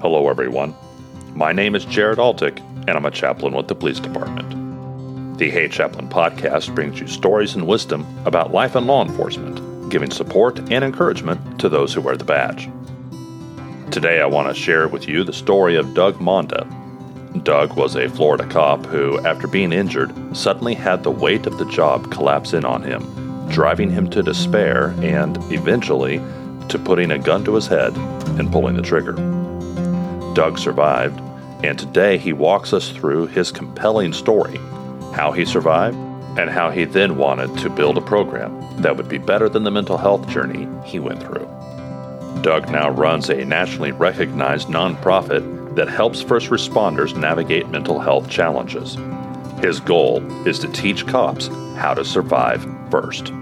Hello, everyone. My name is Jared Altick, and I'm a chaplain with the police department. The Hey Chaplain podcast brings you stories and wisdom about life in law enforcement, giving support and encouragement to those who wear the badge. Today, I want to share with you the story of Doug Monda. Doug was a Florida cop who, after being injured, suddenly had the weight of the job collapse in on him, driving him to despair and, eventually, to putting a gun to his head and pulling the trigger. Doug survived, and today he walks us through his compelling story how he survived and how he then wanted to build a program that would be better than the mental health journey he went through. Doug now runs a nationally recognized nonprofit that helps first responders navigate mental health challenges. His goal is to teach cops how to survive first.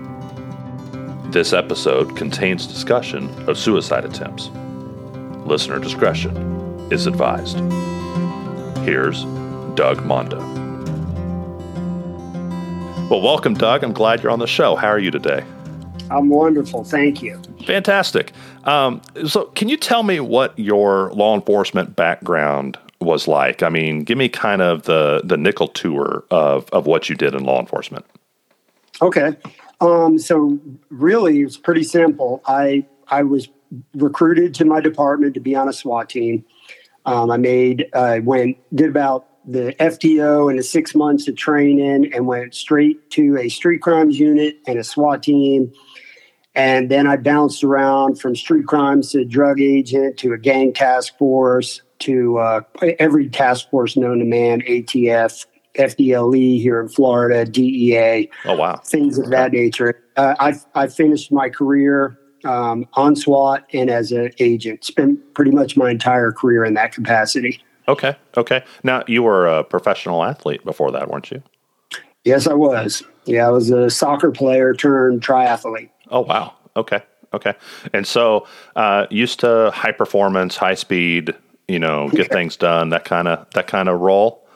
This episode contains discussion of suicide attempts. Listener discretion is advised. Here's Doug Monda. Well, welcome, Doug. I'm glad you're on the show. How are you today? I'm wonderful. Thank you. Fantastic. Um, so, can you tell me what your law enforcement background was like? I mean, give me kind of the the nickel tour of of what you did in law enforcement. Okay. Um, so really, it's pretty simple. I I was recruited to my department to be on a SWAT team. Um, I made I went did about the FTO and the six months of training and went straight to a street crimes unit and a SWAT team. And then I bounced around from street crimes to drug agent to a gang task force to uh, every task force known to man, ATF, FDLE here in Florida, DEA. Oh wow! Things of that nature. Uh, I I finished my career um, on SWAT and as an agent. Spent pretty much my entire career in that capacity. Okay, okay. Now you were a professional athlete before that, weren't you? Yes, I was. Yeah, I was a soccer player turned triathlete. Oh wow. Okay, okay. And so uh, used to high performance, high speed. You know, get things done. That kind of that kind of role.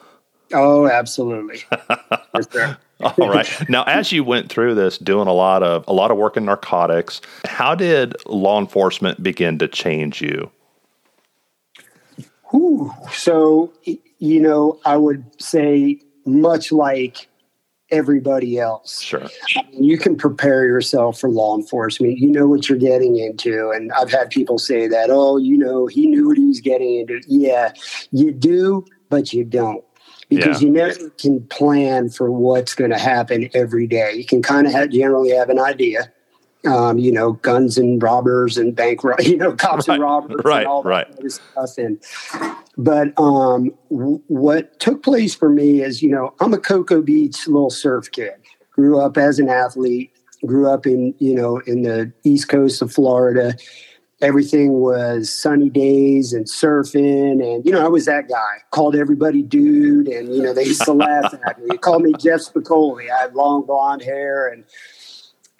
Oh, absolutely. sure. All right. Now, as you went through this, doing a lot of a lot of work in narcotics, how did law enforcement begin to change you? Whew. So, you know, I would say much like everybody else. Sure. You can prepare yourself for law enforcement. You know what you're getting into. And I've had people say that, oh, you know, he knew what he was getting into. Yeah, you do, but you don't because yeah. you never can plan for what's going to happen every day. You can kind of have, generally have an idea. Um, you know, guns and robbers and bank, you know, cops right. and robbers right. and all that right. stuff. And but um, w- what took place for me is, you know, I'm a Cocoa Beach little surf kid. Grew up as an athlete. Grew up in, you know, in the East Coast of Florida everything was sunny days and surfing and you know i was that guy. Called everybody dude and you know they used to laugh at me. They called me jeff spicoli. I had long blonde hair and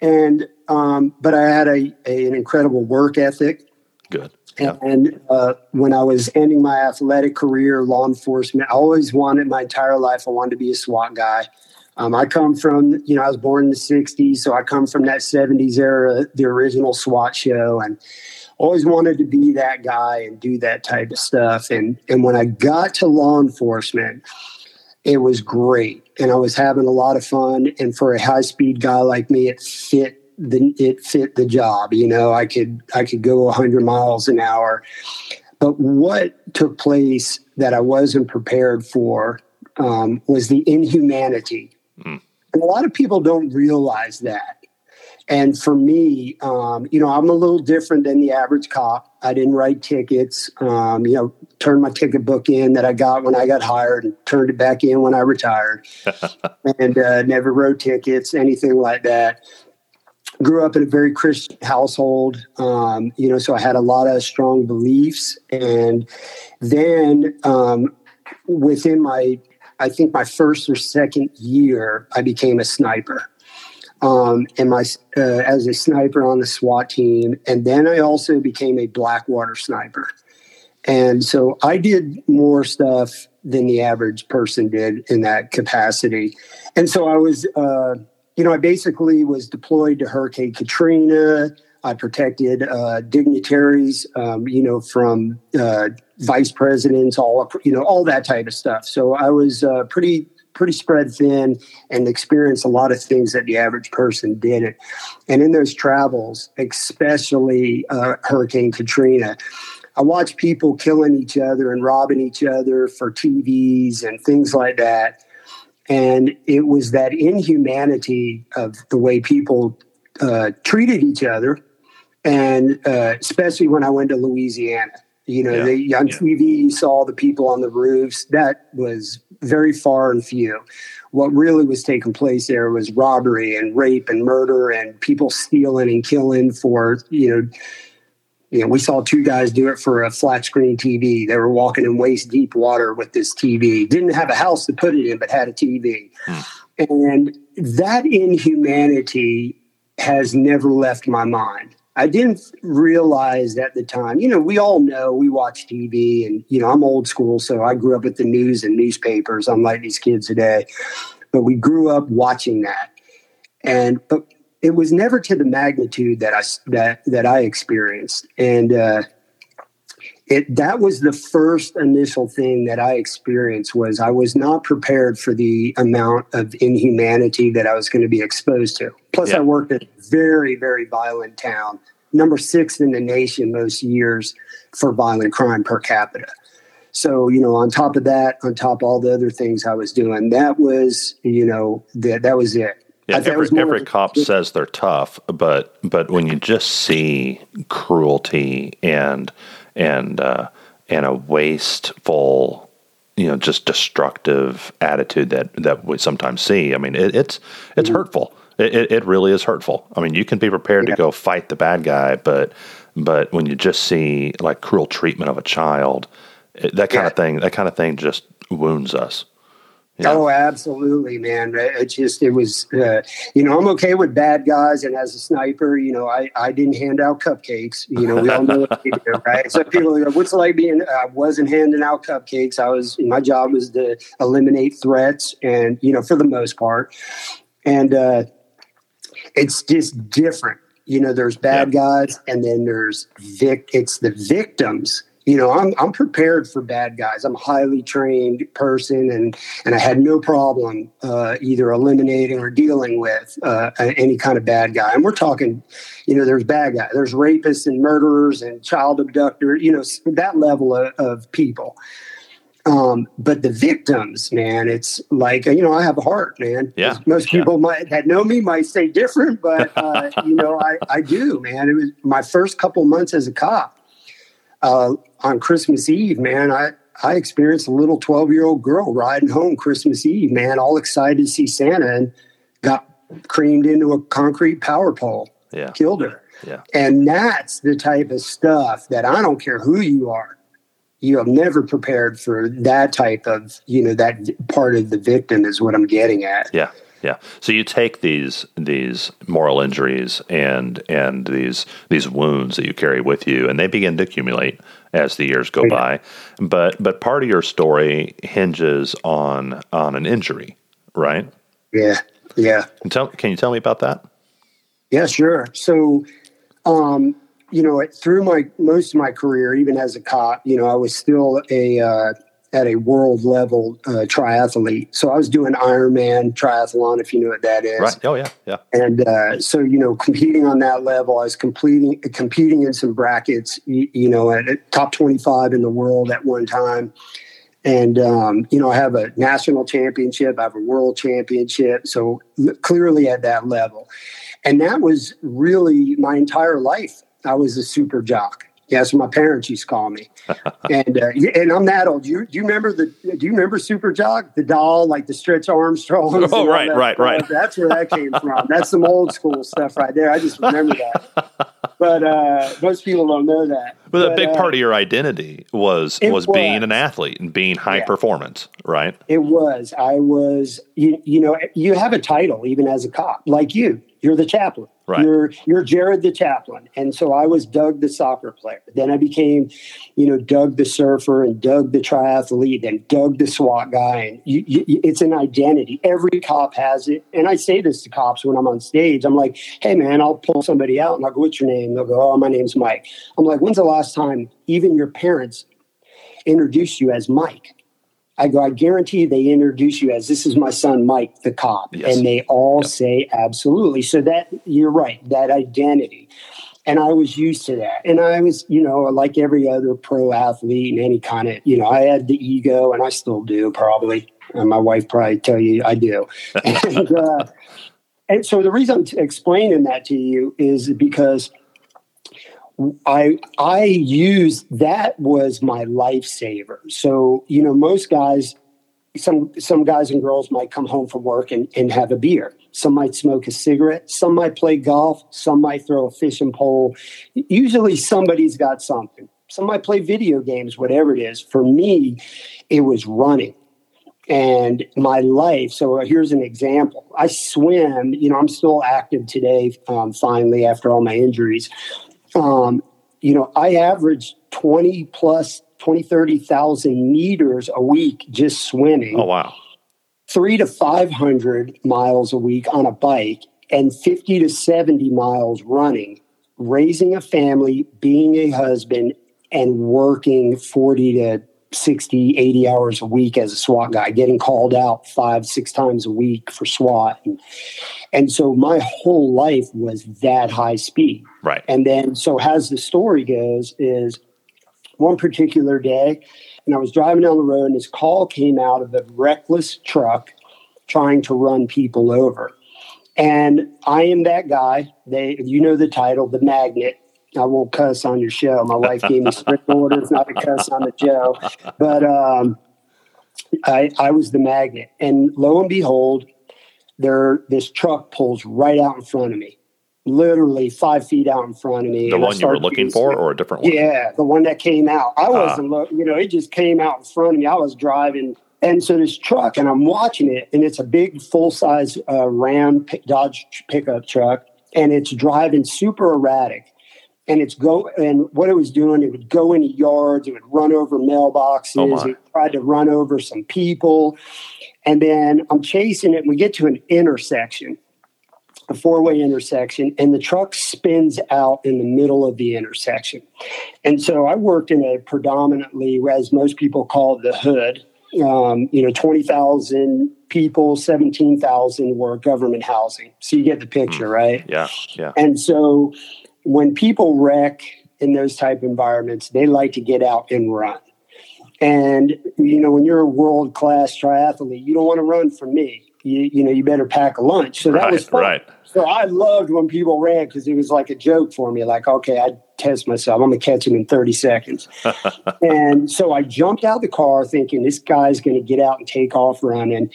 and um, but i had a, a, an incredible work ethic. Good. Yeah. and uh, when i was ending my athletic career law enforcement i always wanted my entire life i wanted to be a swat guy. Um, I come from, you know, I was born in the 60s, so I come from that 70s era, the original SWAT show. And always wanted to be that guy and do that type of stuff. And and when I got to law enforcement, it was great, and I was having a lot of fun. And for a high speed guy like me, it fit the it fit the job. You know, I could I could go 100 miles an hour. But what took place that I wasn't prepared for um, was the inhumanity. Mm. And a lot of people don't realize that. And for me, um, you know, I'm a little different than the average cop. I didn't write tickets, um, you know, turned my ticket book in that I got when I got hired and turned it back in when I retired and uh, never wrote tickets, anything like that. Grew up in a very Christian household, um, you know, so I had a lot of strong beliefs. And then um, within my, I think my first or second year, I became a sniper um, and my uh, as a sniper on the SWAT team, and then I also became a Blackwater sniper. And so I did more stuff than the average person did in that capacity. And so I was, uh, you know, I basically was deployed to Hurricane Katrina. I protected uh, dignitaries, um, you know, from uh, vice presidents, all you know, all that type of stuff. So I was uh, pretty pretty spread thin and experienced a lot of things that the average person didn't. And in those travels, especially uh, Hurricane Katrina, I watched people killing each other and robbing each other for TVs and things like that. And it was that inhumanity of the way people uh, treated each other, and uh, especially when I went to Louisiana. You know, yeah. they, on yeah. TV, you saw the people on the roofs. That was very far and few. What really was taking place there was robbery and rape and murder and people stealing and killing for, you know, you know, we saw two guys do it for a flat screen TV. They were walking in waist deep water with this TV. Didn't have a house to put it in, but had a TV. Hmm. And that inhumanity has never left my mind. I didn't realize at the time, you know, we all know we watch TV and, you know, I'm old school, so I grew up with the news and newspapers, I'm like these kids today. But we grew up watching that. And, but it was never to the magnitude that I, that, that I experienced. And, uh, it, that was the first initial thing that I experienced was I was not prepared for the amount of inhumanity that I was going to be exposed to. Plus, yeah. I worked in a very, very violent town, number six in the nation most years for violent crime per capita. So, you know, on top of that, on top of all the other things I was doing, that was, you know, that that was it. Yeah, every, every cop says they're tough, but but when you just see cruelty and and uh, and a wasteful, you know, just destructive attitude that that we sometimes see. I mean, it, it's it's mm-hmm. hurtful. It, it really is hurtful. I mean, you can be prepared yeah. to go fight the bad guy, but but when you just see like cruel treatment of a child, it, that kind yeah. of thing, that kind of thing just wounds us. Yeah. Oh, absolutely, man. It just, it was, uh, you know, I'm okay with bad guys. And as a sniper, you know, I, I didn't hand out cupcakes. You know, we all know what do, right? So people like, what's it like being, I wasn't handing out cupcakes. I was, my job was to eliminate threats and, you know, for the most part. And uh, it's just different. You know, there's bad yeah. guys and then there's vic, it's the victims you know i'm i'm prepared for bad guys i'm a highly trained person and and i had no problem uh, either eliminating or dealing with uh, any kind of bad guy and we're talking you know there's bad guys there's rapists and murderers and child abductors you know that level of, of people um, but the victims, man, it's like you know, I have a heart, man. Yeah. Most people yeah. might that know me might say different, but uh, you know, I I do, man. It was my first couple months as a cop uh, on Christmas Eve, man, I, I experienced a little 12 year old girl riding home Christmas Eve, man, all excited to see Santa and got creamed into a concrete power pole. Yeah. Killed her. Yeah. And that's the type of stuff that I don't care who you are. You have never prepared for that type of, you know, that part of the victim is what I'm getting at. Yeah. Yeah. So you take these these moral injuries and and these these wounds that you carry with you, and they begin to accumulate as the years go by. But but part of your story hinges on on an injury, right? Yeah. Yeah. Can, tell, can you tell me about that? Yeah, sure. So, um, you know, through my most of my career, even as a cop, you know, I was still a uh, at a world level uh, triathlete. So I was doing Ironman triathlon, if you know what that is. Right. Oh yeah, yeah. And uh, so you know, competing on that level, I was competing competing in some brackets. You, you know, at top twenty five in the world at one time. And um, you know, I have a national championship. I have a world championship. So clearly at that level, and that was really my entire life. I was a super jock. Yeah, that's what my parents used to call me. and uh, and I'm that old. Do you, do you remember the? Do you remember Super Jock, the doll, like the Stretch Armstrong? Oh, right, right, right. That's where that came from. That's some old school stuff right there. I just remember that. But uh, most people don't know that. But, but a big uh, part of your identity was was, was, being an athlete and being high yeah. performance, right? It was. I was. You, you know, you have a title even as a cop, like you. You're the chaplain. Right. You're you're Jared the chaplain, and so I was Doug the soccer player. Then I became, you know, Doug the surfer and Doug the triathlete, and Doug the SWAT guy. And you, you, it's an identity. Every cop has it, and I say this to cops when I'm on stage. I'm like, "Hey, man, I'll pull somebody out, and I'll go, what's your name?" They'll go, "Oh, my name's Mike." I'm like, "When's the last time even your parents introduced you as Mike. I go, I guarantee they introduce you as this is my son, Mike, the cop. Yes. And they all Yep. say absolutely. So that you're right, that identity. And I was used to that. And I was, you know, like every other pro athlete and any kind of, you know, I had the ego and I still do probably. And my wife probably tell you I do. and, uh, and so the reason I'm explaining that to you is because I I use that was my lifesaver. So you know, most guys, some some guys and girls might come home from work and, and have a beer. Some might smoke a cigarette. Some might play golf. Some might throw a fishing pole. Usually, somebody's got something. Some might play video games, whatever it is. For me, it was running and my life. So here's an example. I swim. You know, I'm still active today. Um, finally, after all my injuries, um, you know, I average 20 plus 20, 30,000 meters a week just swimming, Oh wow. three to 500 miles a week on a bike, and 50 to 70 miles running, raising a family, being a husband, and working 40 to 60, 80 hours a week as a SWAT guy, getting called out five, six times a week for SWAT. And, and so my whole life was that high speed. Right. And then, so as the story goes, is one particular day, and I was driving down the road, and this call came out of a reckless truck trying to run people over. And I am that guy. They, you know, the title, the magnet. I won't cuss on your show. My wife gave me strict orders not to cuss on the show, but um, I, I was the magnet. And lo and behold, there this truck pulls right out in front of me, literally five feet out in front of me. The one you were looking for, or a different one? Yeah, the one that came out. I wasn't looking. you know, it just came out in front of me. I was driving, and so this truck, and I'm watching it, and it's a big full size uh, Ram Dodge pickup truck, and it's driving super erratic. And it's go and what it was doing, it would go into yards, it would run over mailboxes, Oh, it tried to run over some people. And then I'm chasing it, and we get to an intersection a four way intersection, and the truck spins out in the middle of the intersection. And so I worked in a predominantly, as most people call it, the hood. Um, you know, 20,000 people, 17,000 were government housing. So you get the picture, right? Yeah. Yeah. And so when people wreck in those type environments, they like to get out and run. And you know, when you're a world class triathlete, you don't want to run from me. You, you know, you better pack a lunch. So that was Right. fun. Right. So I loved when people ran because it was like a joke for me. Like, okay, I test myself. I'm gonna catch him in 30 seconds. and so I jumped out the car thinking this guy's gonna get out and take off running,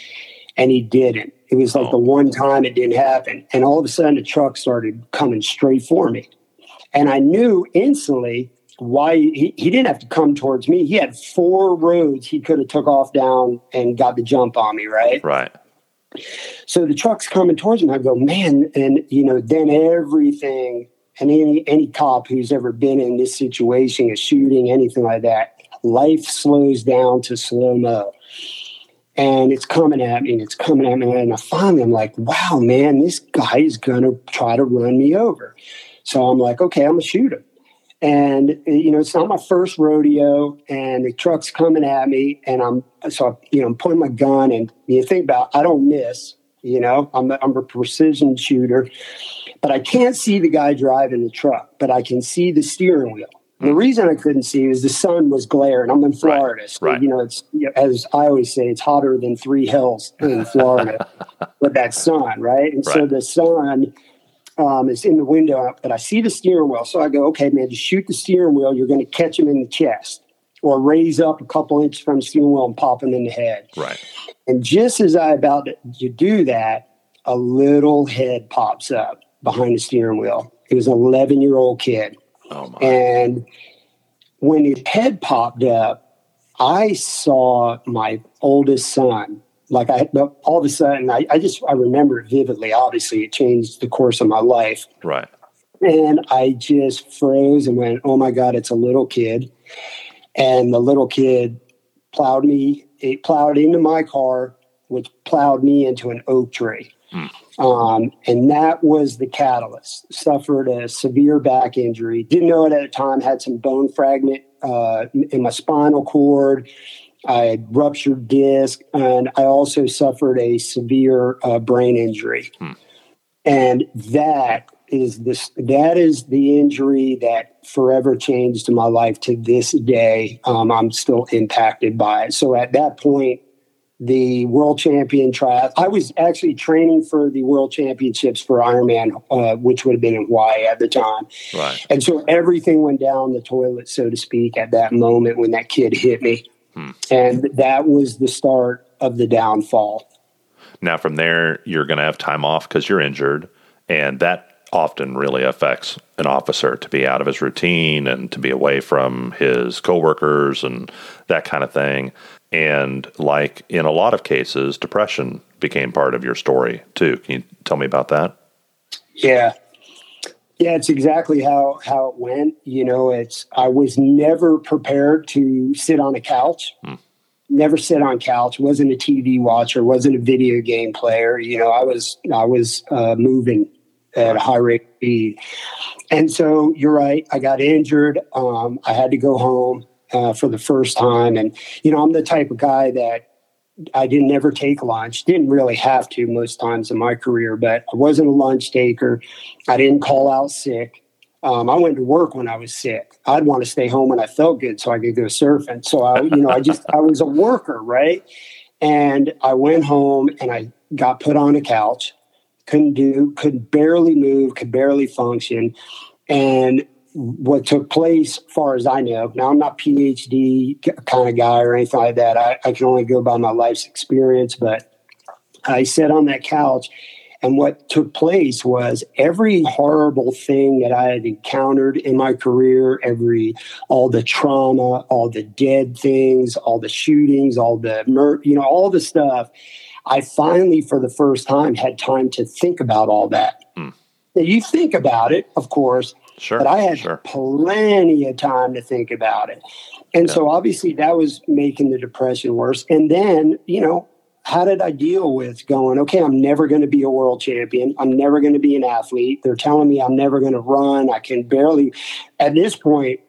and he didn't. It was like Oh. the one time it didn't happen. And all of a sudden the truck started coming straight for me. And I knew instantly why he, he didn't have to come towards me. He had four roads he could have took off down and got the jump on me, right? Right. So the truck's coming towards me. I go, man, and you know, then everything and any any cop who's ever been in this situation, a shooting, anything like that, life slows down to slow mo. And it's coming at me and it's coming at me. And I finally I'm like, wow, man, this guy is gonna try to run me over. So I'm like, okay, I'm gonna shoot him. And you know, it's not my first rodeo, and the truck's coming at me, and I'm so I, you know, I'm pointing my gun, and you think about, I don't miss. You know, I'm a, I'm a precision shooter, but I can't see the guy driving the truck, but I can see the steering wheel. The mm-hmm. reason I couldn't see is the sun was glaring. I'm in Florida, so right. you know it's as I always say, it's hotter than three hills in Florida with that sun, right? And so the sun um, is in the window, but I see the steering wheel. So I go, okay, man, just shoot the steering wheel. You're going to catch him in the chest or raise up a couple inches from the steering wheel and pop him in the head. Right. And just as I about to, do that, a little head pops up behind the steering wheel. It was an 11 year old kid. Oh my. And when his head popped up, I saw my oldest son. Like I, all of a sudden, I, I just I remember it vividly. Obviously, it changed the course of my life. Right. And I just froze and went, "Oh my God, it's a little kid!" And the little kid plowed me. It plowed into my car, which plowed me into an oak tree. Um, and that was the catalyst. Suffered a severe back injury. Didn't know it at the time. Had some bone fragment uh, in my spinal cord. I had ruptured disc, and I also suffered a severe uh, brain injury. Hmm. And that is this that is the injury that forever changed my life to this day. Um, I'm still impacted by it. So at that point, the world champion trial. I was actually training for the world championships for Ironman, uh, which would have been in Hawaii at the time. Right. And so everything went down the toilet, so to speak, at that moment when that kid hit me. Hmm. And that was the start of the downfall. Now, from there, you're going to have time off because you're injured. And that often really affects an officer to be out of his routine and to be away from his coworkers and that kind of thing. And like in a lot of cases, depression became part of your story too. Can you tell me about that? Yeah. Yeah, it's exactly how how it went. You know, it's I was never prepared to sit on a couch. Hmm. Never sit on couch. wasn't a TV watcher. wasn't a video game player. You know, I was I was uh, moving at a high rate of speed. And so you're right. I got injured. Um, I had to go home uh, for the first time. And, you know, I'm the type of guy that I didn't ever take lunch. Didn't really have to most times in my career, but I wasn't a lunch taker. I didn't call out sick. Um, I went to work when I was sick. I'd want to stay home when I felt good so I could go surfing. So I, you know, I just I was a worker, right? And I went home and I got put on a couch. Couldn't do, could barely move, could barely function. And what took place, far as I know. Now, I'm not PhD kind of guy or anything like that. I, I can only go by my life's experience, but I sat on that couch, and what took place was every horrible thing that I had encountered in my career, every all the trauma, all the dead things, all the shootings, all the mur- you know, all the stuff. I finally, for the first time, had time to think about all that. Hmm. Now, you think about it, of course Sure. But I had sure. plenty of time to think about it. And yeah. so obviously that was making the depression worse. And then, you know, how did I deal with going, okay, I'm never going to be a world champion. I'm never going to be an athlete. They're telling me I'm never going to run. I can barely, at this point,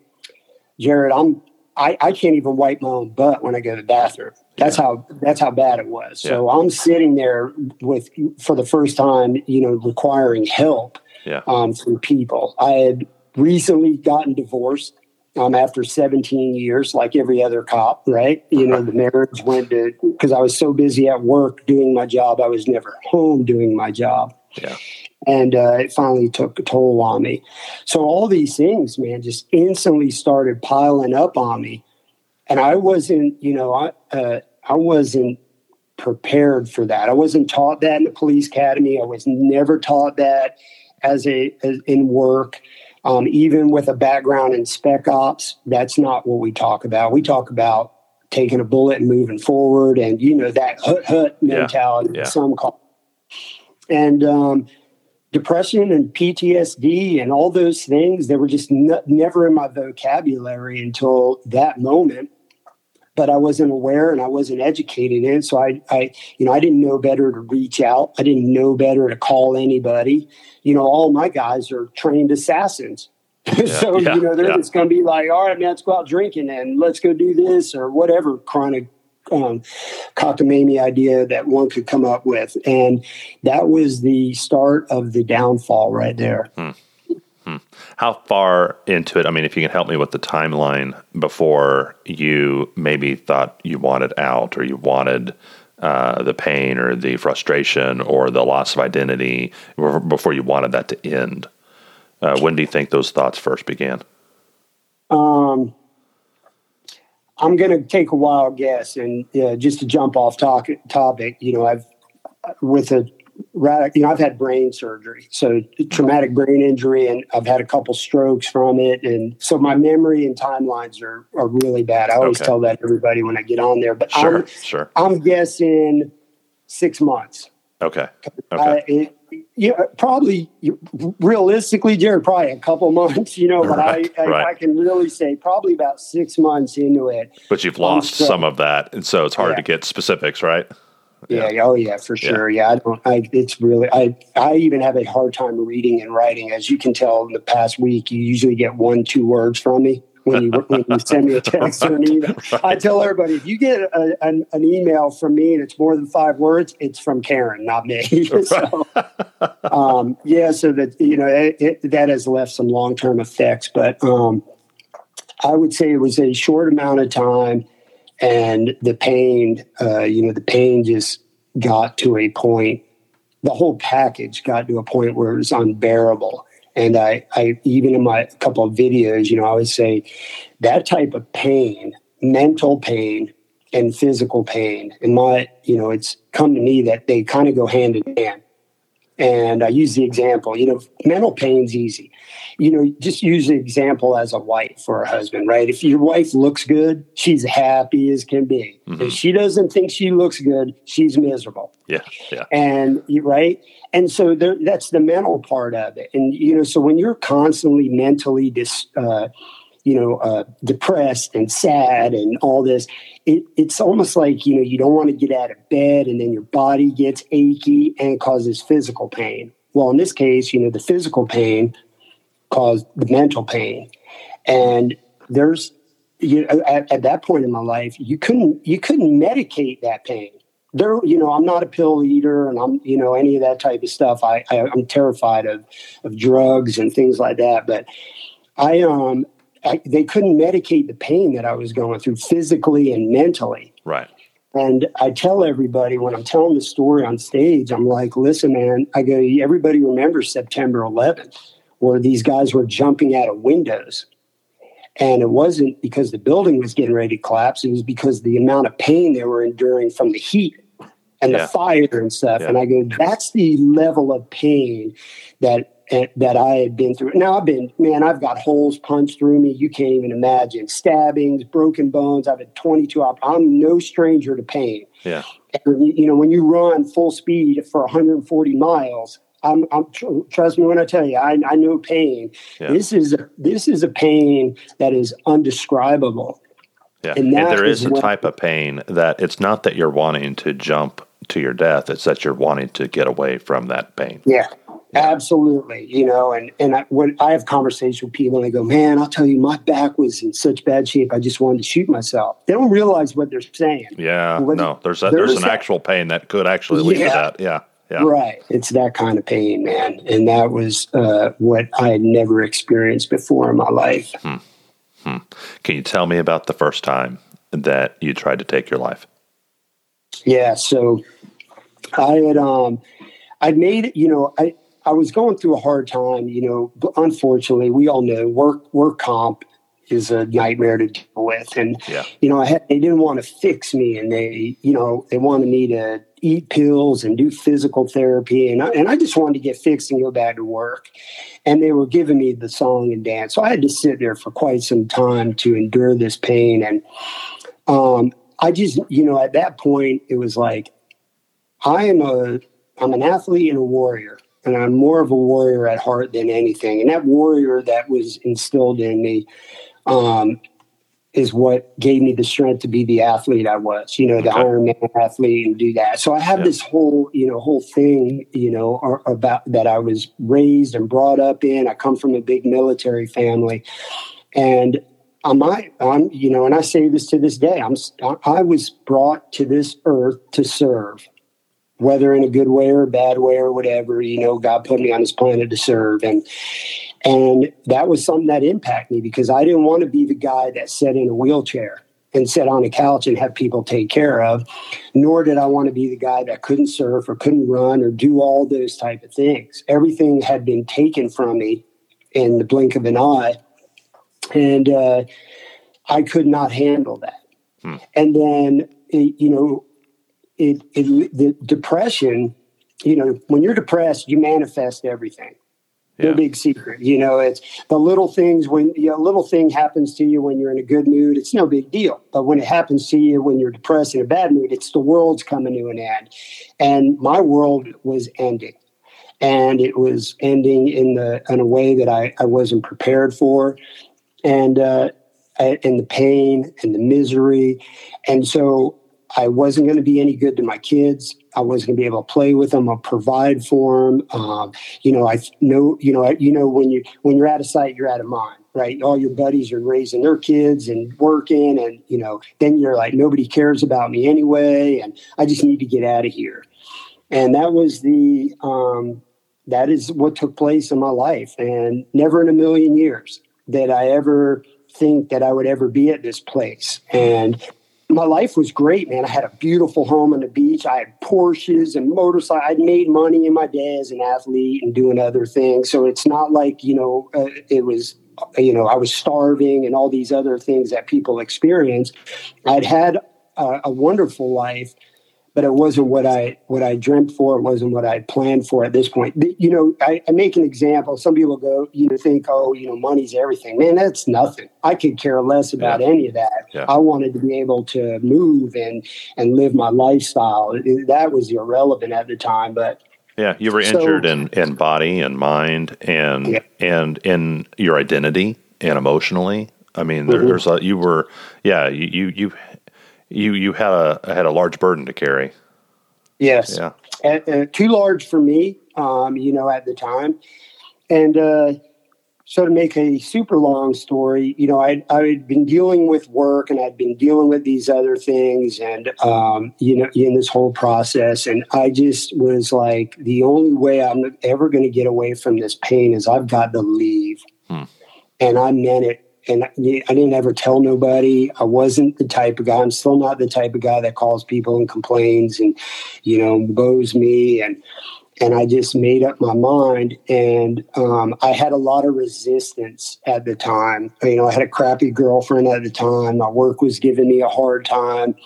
Jared, I'm, I, I can't even wipe my own butt when I go to the bathroom. That's yeah. how, that's how bad it was. Yeah. So I'm sitting there with, for the first time, you know, requiring help yeah. um, from people. I had recently gotten divorced um, after 17 years, like every other cop, right? You know, the marriage went to, because I was so busy at work doing my job, I was never home doing my job. Yeah. And uh, it finally took a toll on me. So all these things, man, just instantly started piling up on me. And I wasn't, you know, I, uh, I wasn't prepared for that. I wasn't taught that in the police academy. I was never taught that as a as in work. Um, even with a background in spec ops, that's not what we talk about. We talk about taking a bullet and moving forward, and you know that hut hut mentality. Yeah. Yeah. Some call, and um, depression and PTSD and all those things. They were just n- never in my vocabulary until that moment but I wasn't aware and I wasn't educated in. So I, I, you know, I didn't know better to reach out. I didn't know better to call anybody. You know, all my guys are trained assassins. Yeah, so, yeah, you know, they're yeah. just going to be like, all right, man, let's go out drinking and let's go do this or whatever chronic um, cockamamie idea that one could come up with. And that was the start of the downfall right there. Hmm. Hmm. How far into it? I mean, if you can help me with the timeline before you maybe thought you wanted out or you wanted uh, the pain or the frustration or the loss of identity, before you wanted that to end. Uh, when do you think those thoughts first began? Um, I'm going to take a wild guess, and uh, just to jump off talk, topic, you know, I've with a radical, you know, I've had brain surgery, so traumatic brain injury, and I've had a couple strokes from it, and so my memory and timelines are are really bad. I always okay. tell that to everybody when I get on there, but sure, I'm, sure. I'm guessing six months. Okay. Okay. It, yeah, probably realistically, Jared, probably a couple months, you know, but right, I, I, right. I, can really say probably about six months into it. But you've lost some of that, and so it's hard yeah. to get specifics, right? Yeah. yeah. Oh, yeah, for sure. Yeah. yeah. I don't, I, it's really, I, I even have a hard time reading and writing. As you can tell in the past week, you usually get one, two words from me when you when you send me a text or an email. Right. I tell everybody if you get a, an, an, email from me and it's more than five words, it's from Karen, not me. so, um, yeah, so that you know it, it, that has left some long term effects, but um, I would say it was a short amount of time, and the pain, uh, you know, the pain just got to a point. The whole package got to a point where it was unbearable and I, I even in my couple of videos, you know, I would say that type of pain, mental pain and physical pain, And my, you know, it's come to me that they kind of go hand in hand. And I use the example, you know, mental pain's easy. You know, just use the example as a wife or a husband, right? If your wife looks good, she's happy as can be. Mm-hmm. If she doesn't think she looks good, she's miserable. Yeah. Yeah. And right. And so there, that's the mental part of it. And, you know, so when you're constantly mentally dis, uh, you know, uh, depressed and sad and all this, it, it's almost like, you know, you don't want to get out of bed and then your body gets achy and causes physical pain. Well, in this case, you know, the physical pain caused the mental pain. And there's, you know, at, at that point in my life, you couldn't, you couldn't medicate that pain there you know i'm not a pill eater and i'm you know any of that type of stuff i, I am terrified of of drugs and things like that but i um I, they couldn't medicate the pain that I was going through physically and mentally. Right. And I tell everybody when I'm telling the story on stage, I'm like, listen, man, I go, everybody remembers September 11th, where these guys were jumping out of windows. And it wasn't because the building was getting ready to collapse, it was because the amount of pain they were enduring from the heat and yeah. the fire and stuff. Yeah. And I go, that's the level of pain that that I had been through. Now I've been, man, I've got holes punched through me. You can't even imagine stabbings, broken bones. I've had 22 op- I'm no stranger to pain. Yeah. And, you know, when you run full speed for 140 miles, I'm, I'm trust me when I tell you, I, I know pain. Yeah. This is a, this is a pain that is undescribable. Yeah, and, and there is, is a when, type of pain that it's not that you're wanting to jump to your death; it's that you're wanting to get away from that pain. Yeah, Absolutely, you know, and and I, when I have conversations with people, and they go, "Man, I'll tell you, my back was in such bad shape. I just wanted to shoot myself." They don't realize what they're saying. Yeah, no, there's a, there's, there's an that, actual pain that could actually lead yeah, to that. Yeah, yeah, right. It's that kind of pain, man, and that was uh, what I had never experienced before in my life. Hmm. Hmm. Can you tell me about the first time that you tried to take your life? Yeah, so I had um, I'd made you know I I was going through a hard time, you know. Unfortunately, we all know work work comp is a nightmare to deal with, and yeah. you know, I had, they didn't want to fix me, and they, you know, they wanted me to eat pills and do physical therapy, and I, and I just wanted to get fixed and go back to work. And they were giving me the song and dance, so I had to sit there for quite some time to endure this pain, and um, I just, you know, at that point, it was like, I am a, I'm an athlete and a warrior and I'm more of a warrior at heart than anything. And that warrior that was instilled in me um, is what gave me the strength to be the athlete I was. You know, the okay. Ironman athlete and do that. So I have yeah. this whole, you know, whole thing, you know, about that I was raised and brought up in. I come from a big military family, and I'm, I'm, you know, and I say this to this day. I'm, I was brought to this earth to serve whether in a good way or a bad way or whatever, you know, God put me on this planet to serve. And and that was something that impacted me because I didn't want to be the guy that sat in a wheelchair and sat on a couch and have people take care of, nor did I want to be the guy that couldn't surf or couldn't run or do all those type of things. Everything had been taken from me in the blink of an eye. And uh, I could not handle that. Hmm. And then, you know, it, it the depression you know when you're depressed you manifest everything yeah. no big secret you know it's the little things when you know, a little thing happens to you when you're in a good mood it's no big deal. But when it happens to you when you're depressed in a bad mood it's the world's coming to an end. And my world was ending. And it was ending in the in a way that I, I wasn't prepared for. And uh and the pain and the misery. And so I wasn't going to be any good to my kids. I wasn't going to be able to play with them or provide for them. Um, you know, I know, you know, you know, when you when you're out of sight, you're out of mind, right? All your buddies are raising their kids and working, and you know, then you're like, nobody cares about me anyway, and I just need to get out of here. And that was the um, that is what took place in my life, and never in a million years that I ever think that I would ever be at this place. And my life was great, man. I had a beautiful home on the beach. I had Porsches and motorcycles. I'd made money in my day as an athlete and doing other things. So it's not like, you know, uh, it was, you know, I was starving and all these other things that people experience. I'd had a wonderful life but it wasn't what I what I dreamt for. It wasn't what I planned for at this point. You know, I, I, make an example. Some people go, you know, think, oh, you know, money's everything. Man, that's nothing. I could care less about yeah. any of that. Yeah. I wanted to be able to move and and live my lifestyle. That was irrelevant at the time, but. Yeah, you were injured so, in, in body and mind and yeah. and in your identity and emotionally. I mean, there, mm-hmm. there's a, you were, yeah, you, you, you you you had a had a large burden to carry. Yes. Yeah. And, too large for me, um, you know, at the time. And uh, so to make a super long story, you know, I I'd been dealing with work and I'd been dealing with these other things and um, you know, in this whole process. And I just was like, the only way I'm ever going to get away from this pain is I've got to leave. Hmm. And I meant it and I didn't ever tell nobody. I wasn't the type of guy. I'm still not the type of guy that calls people and complains and, you know, bows me. And and I just made up my mind. And um, I had a lot of resistance at the time. You know, I had a crappy girlfriend at the time. My work was giving me a hard time.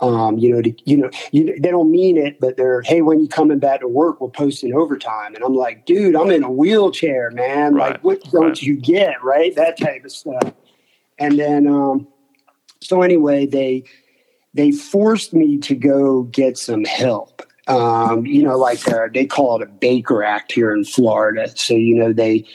Um, you know, to, you know, you, they don't mean it, but they're, hey, when you coming back to work, we're posting overtime, and I'm like, dude, I'm in a wheelchair, man. Right. Like, what don't right. you get, right? That type of stuff. And then, um, so anyway, they they forced me to go get some help. Um, you know, like uh, they call it a Baker Act here in Florida. So you know they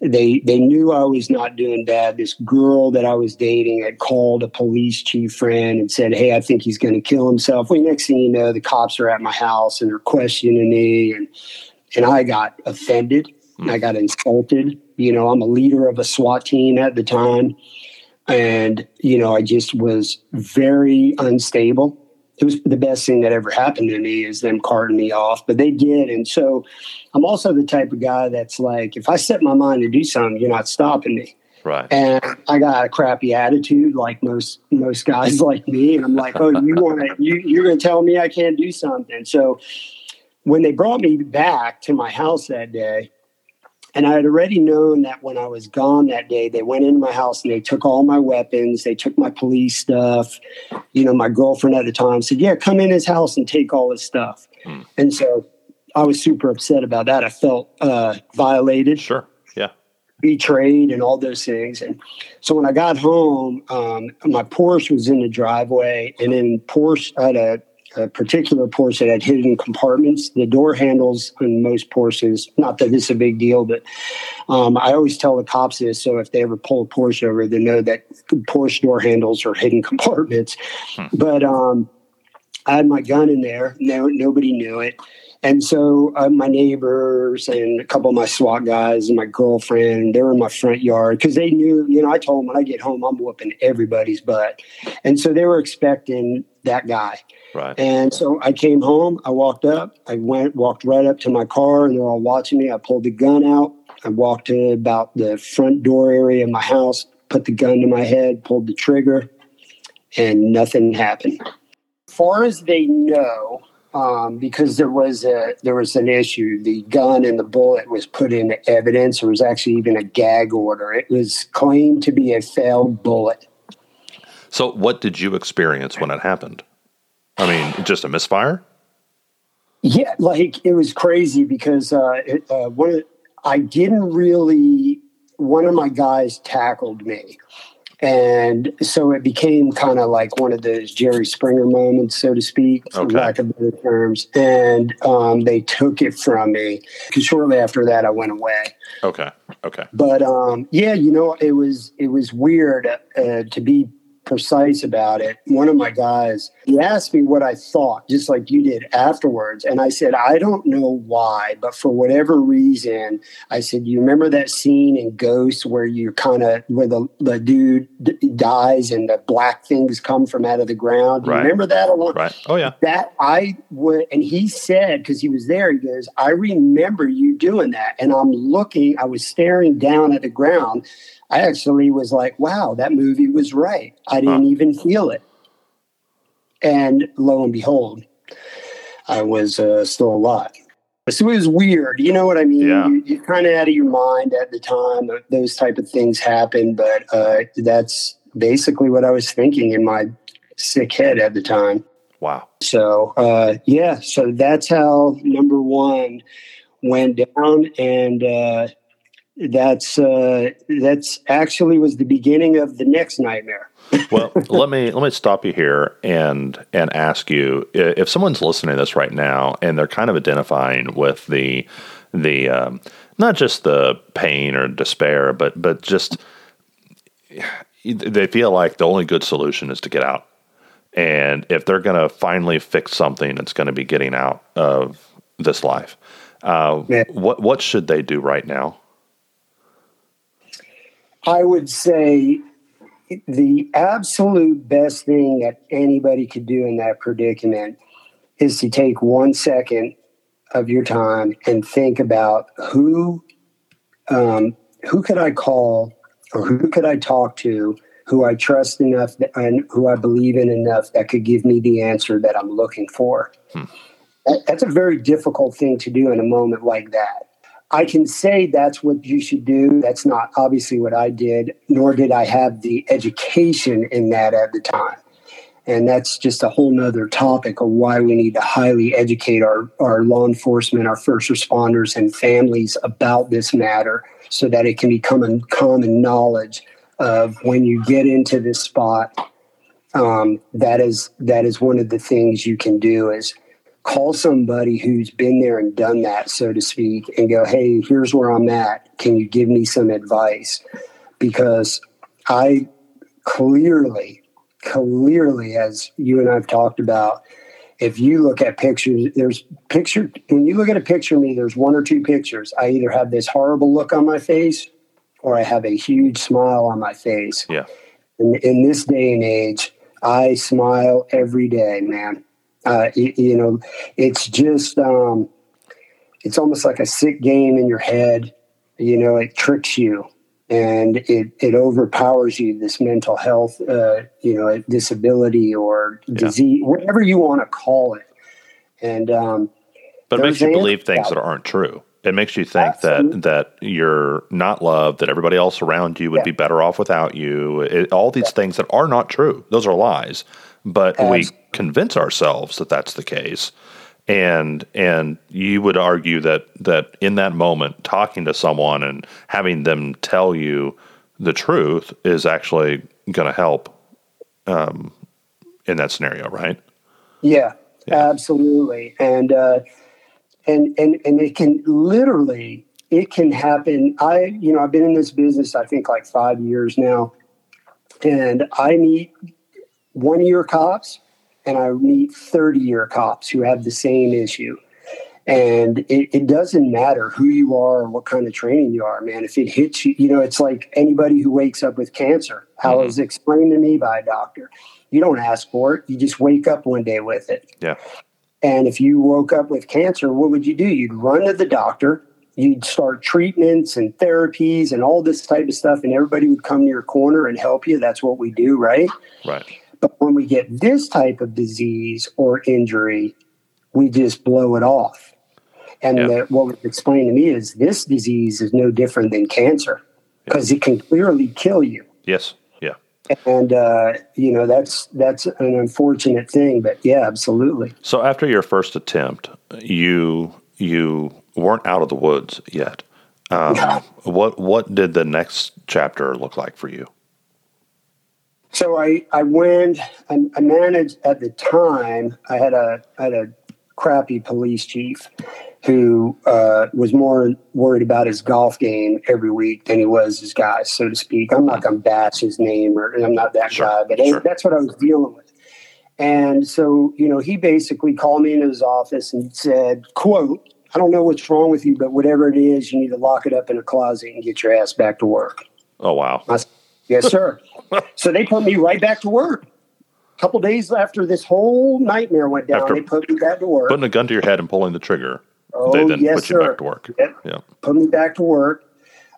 they they knew I was not doing bad. This girl that I was dating had called a police chief friend and said, "Hey, I think he's going to kill himself." Well, next thing you know, the cops are at my house and they're questioning me, and and I got offended. Mm. I got insulted. You know, I'm a leader of a SWAT team at the time, and you know, I just was very unstable it was the best thing that ever happened to me is them carting me off, but they did. And so I'm also the type of guy that's like, if I set my mind to do something, you're not stopping me. Right. And I got a crappy attitude like most most guys like me. And I'm like, oh, you want to you you're gonna tell me I can't do something. So when they brought me back to my house that day, and I had already known that when I was gone that day, they went into my house and they took all my weapons. They took my police stuff. You know, my girlfriend at the time said, Yeah, come in his house and take all his stuff. Hmm. And so I was super upset about that. I felt uh, violated. Sure. Yeah. Betrayed and all those things. And so when I got home, um, my Porsche was in the driveway. And in Porsche, I had a a particular Porsche that had hidden compartments. The door handles on most Porsches, not that it's a big deal, but um, I always tell the cops this. So if they ever pull a Porsche over, they know that Porsche door handles are hidden compartments. Hmm. But um, I had my gun in there. No, nobody knew it. And so uh, my neighbors and a couple of my SWAT guys and my girlfriend, they were in my front yard because they knew, you know, I told them when I get home, I'm whooping everybody's butt. And so they were expecting that guy. Right. And so I came home, I walked up, I went, walked right up to my car, and they're all watching me. I pulled the gun out. I walked to about the front door area of my house, put the gun to my head, pulled the trigger, and nothing happened. As far as they know, um, because there was a there was an issue. The gun and the bullet was put into evidence. There was actually even a gag order. It was claimed to be a failed bullet. So, what did you experience when it happened? I mean, just a misfire? Yeah, like it was crazy because uh, it, uh, one I didn't really. One of my guys tackled me, and so it became kind of like one of those Jerry Springer moments, so to speak, for okay. lack of better terms. And um, they took it from me because shortly after that, I went away. Okay. Okay. But um, yeah, you know, it was it was weird uh, to be precise about it. One of my guys, he asked me what I thought, just like you did afterwards. And I said, I don't know why, but for whatever reason, I said, You remember that scene in Ghost where you kind of, where the, the dude d- dies and the black things come from out of the ground? Right. remember that? Right. Oh yeah. that I would, and he said, because he was there, he goes, I remember you doing that. And I'm looking, I was staring down at the ground. I actually was like, wow, that movie was right. I didn't even feel it. And lo and behold, I was uh, still alive. So it was weird. You know what I mean? Yeah. You, you're kind of out of your mind at the time. Those type of things happen. But uh, that's basically what I was thinking in my sick head at the time. Wow. So uh, yeah, so that's how number one went down, and uh, that's uh, that's actually was the beginning of the next nightmare. well, let me let me stop you here and and ask you if someone's listening to this right now and they're kind of identifying with the the um, not just the pain or despair, but but just they feel like the only good solution is to get out, and if they're going to finally fix something, it's going to be getting out of this life. Uh, Yeah. What what should they do right now? I would say the absolute best thing that anybody could do in that predicament is to take one second of your time and think about who um, who could I call or who could I talk to who I trust enough that, and who I believe in enough that could give me the answer that I'm looking for. That- That's a very difficult thing to do in a moment like that. I can say that's what you should do. That's not obviously what I did, nor did I have the education in that at the time. And that's just a whole nother topic of why we need to highly educate our, our law enforcement, our first responders, and families about this matter so that it can become a common knowledge of when you get into this spot. Um, that is that is one of the things you can do is call somebody who's been there and done that, so to speak, and go, hey, here's where I'm at. Can you give me some advice? Because I clearly, clearly, as you and I've talked about, if you look at pictures, there's picture when you look at a picture of me, there's one or two pictures. I either have this horrible look on my face or I have a huge smile on my face. Yeah. In, in this day and age, I smile every day, man. Uh, you, you know, it's just, um, it's almost like a sick game in your head. You know, it tricks you and it, it overpowers you, this mental health, uh, you know, disability or disease, whatever you want to call it. And, um, But it makes you believe things that aren't true. It makes you think Absolutely. that that you're not loved, that everybody else around you would Yeah. be better off without you. It, all these things that are not true. Those are lies. But we convince ourselves that that's the case. And and you would argue that that in that moment, talking to someone and having them tell you the truth is actually going to help um, in that scenario, right? Yeah, Yeah. absolutely. And uh, and and and it can literally it can happen. I you know I've been in this business I think like five years now, and I meet one year cops and I meet thirty year cops who have the same issue. And it, it doesn't matter who you are or what kind of training you are, man. If it hits you, you know, it's like anybody who wakes up with cancer. How mm-hmm. it was explained to me by a doctor. You don't ask for it. You just wake up one day with it. Yeah. And if you woke up with cancer, what would you do? You'd run to the doctor, you'd start treatments and therapies and all this type of stuff, and everybody would come to your corner and help you. That's what we do, right? Right. But when we get this type of disease or injury, we just blow it off. And the, what was explained to me is this disease is no different than cancer because it can clearly kill you Yes. And uh, you know that's that's an unfortunate thing but yeah absolutely So after your first attempt, you you weren't out of the woods yet. Um, No. What what did the next chapter look like for you? so i i went I, I managed at the time i had a I had a crappy police chief who uh, was more worried about his golf game every week than he was his guys, so to speak. I'm not going to bash his name, or I'm not that Sure, guy, but sure. that's what I was dealing with. And so, you know, he basically called me into his office and said, "quote I don't know what's wrong with you, but whatever it is, you need to lock it up in a closet and get your ass back to work." Oh wow. I said, yes, sir. so they put me right back to work. A couple days after this whole nightmare went down, After they put me back to work. Putting a gun to your head and pulling the trigger. oh, they then yes, put you sir. back to work. Yep. Yeah. Put me back to work.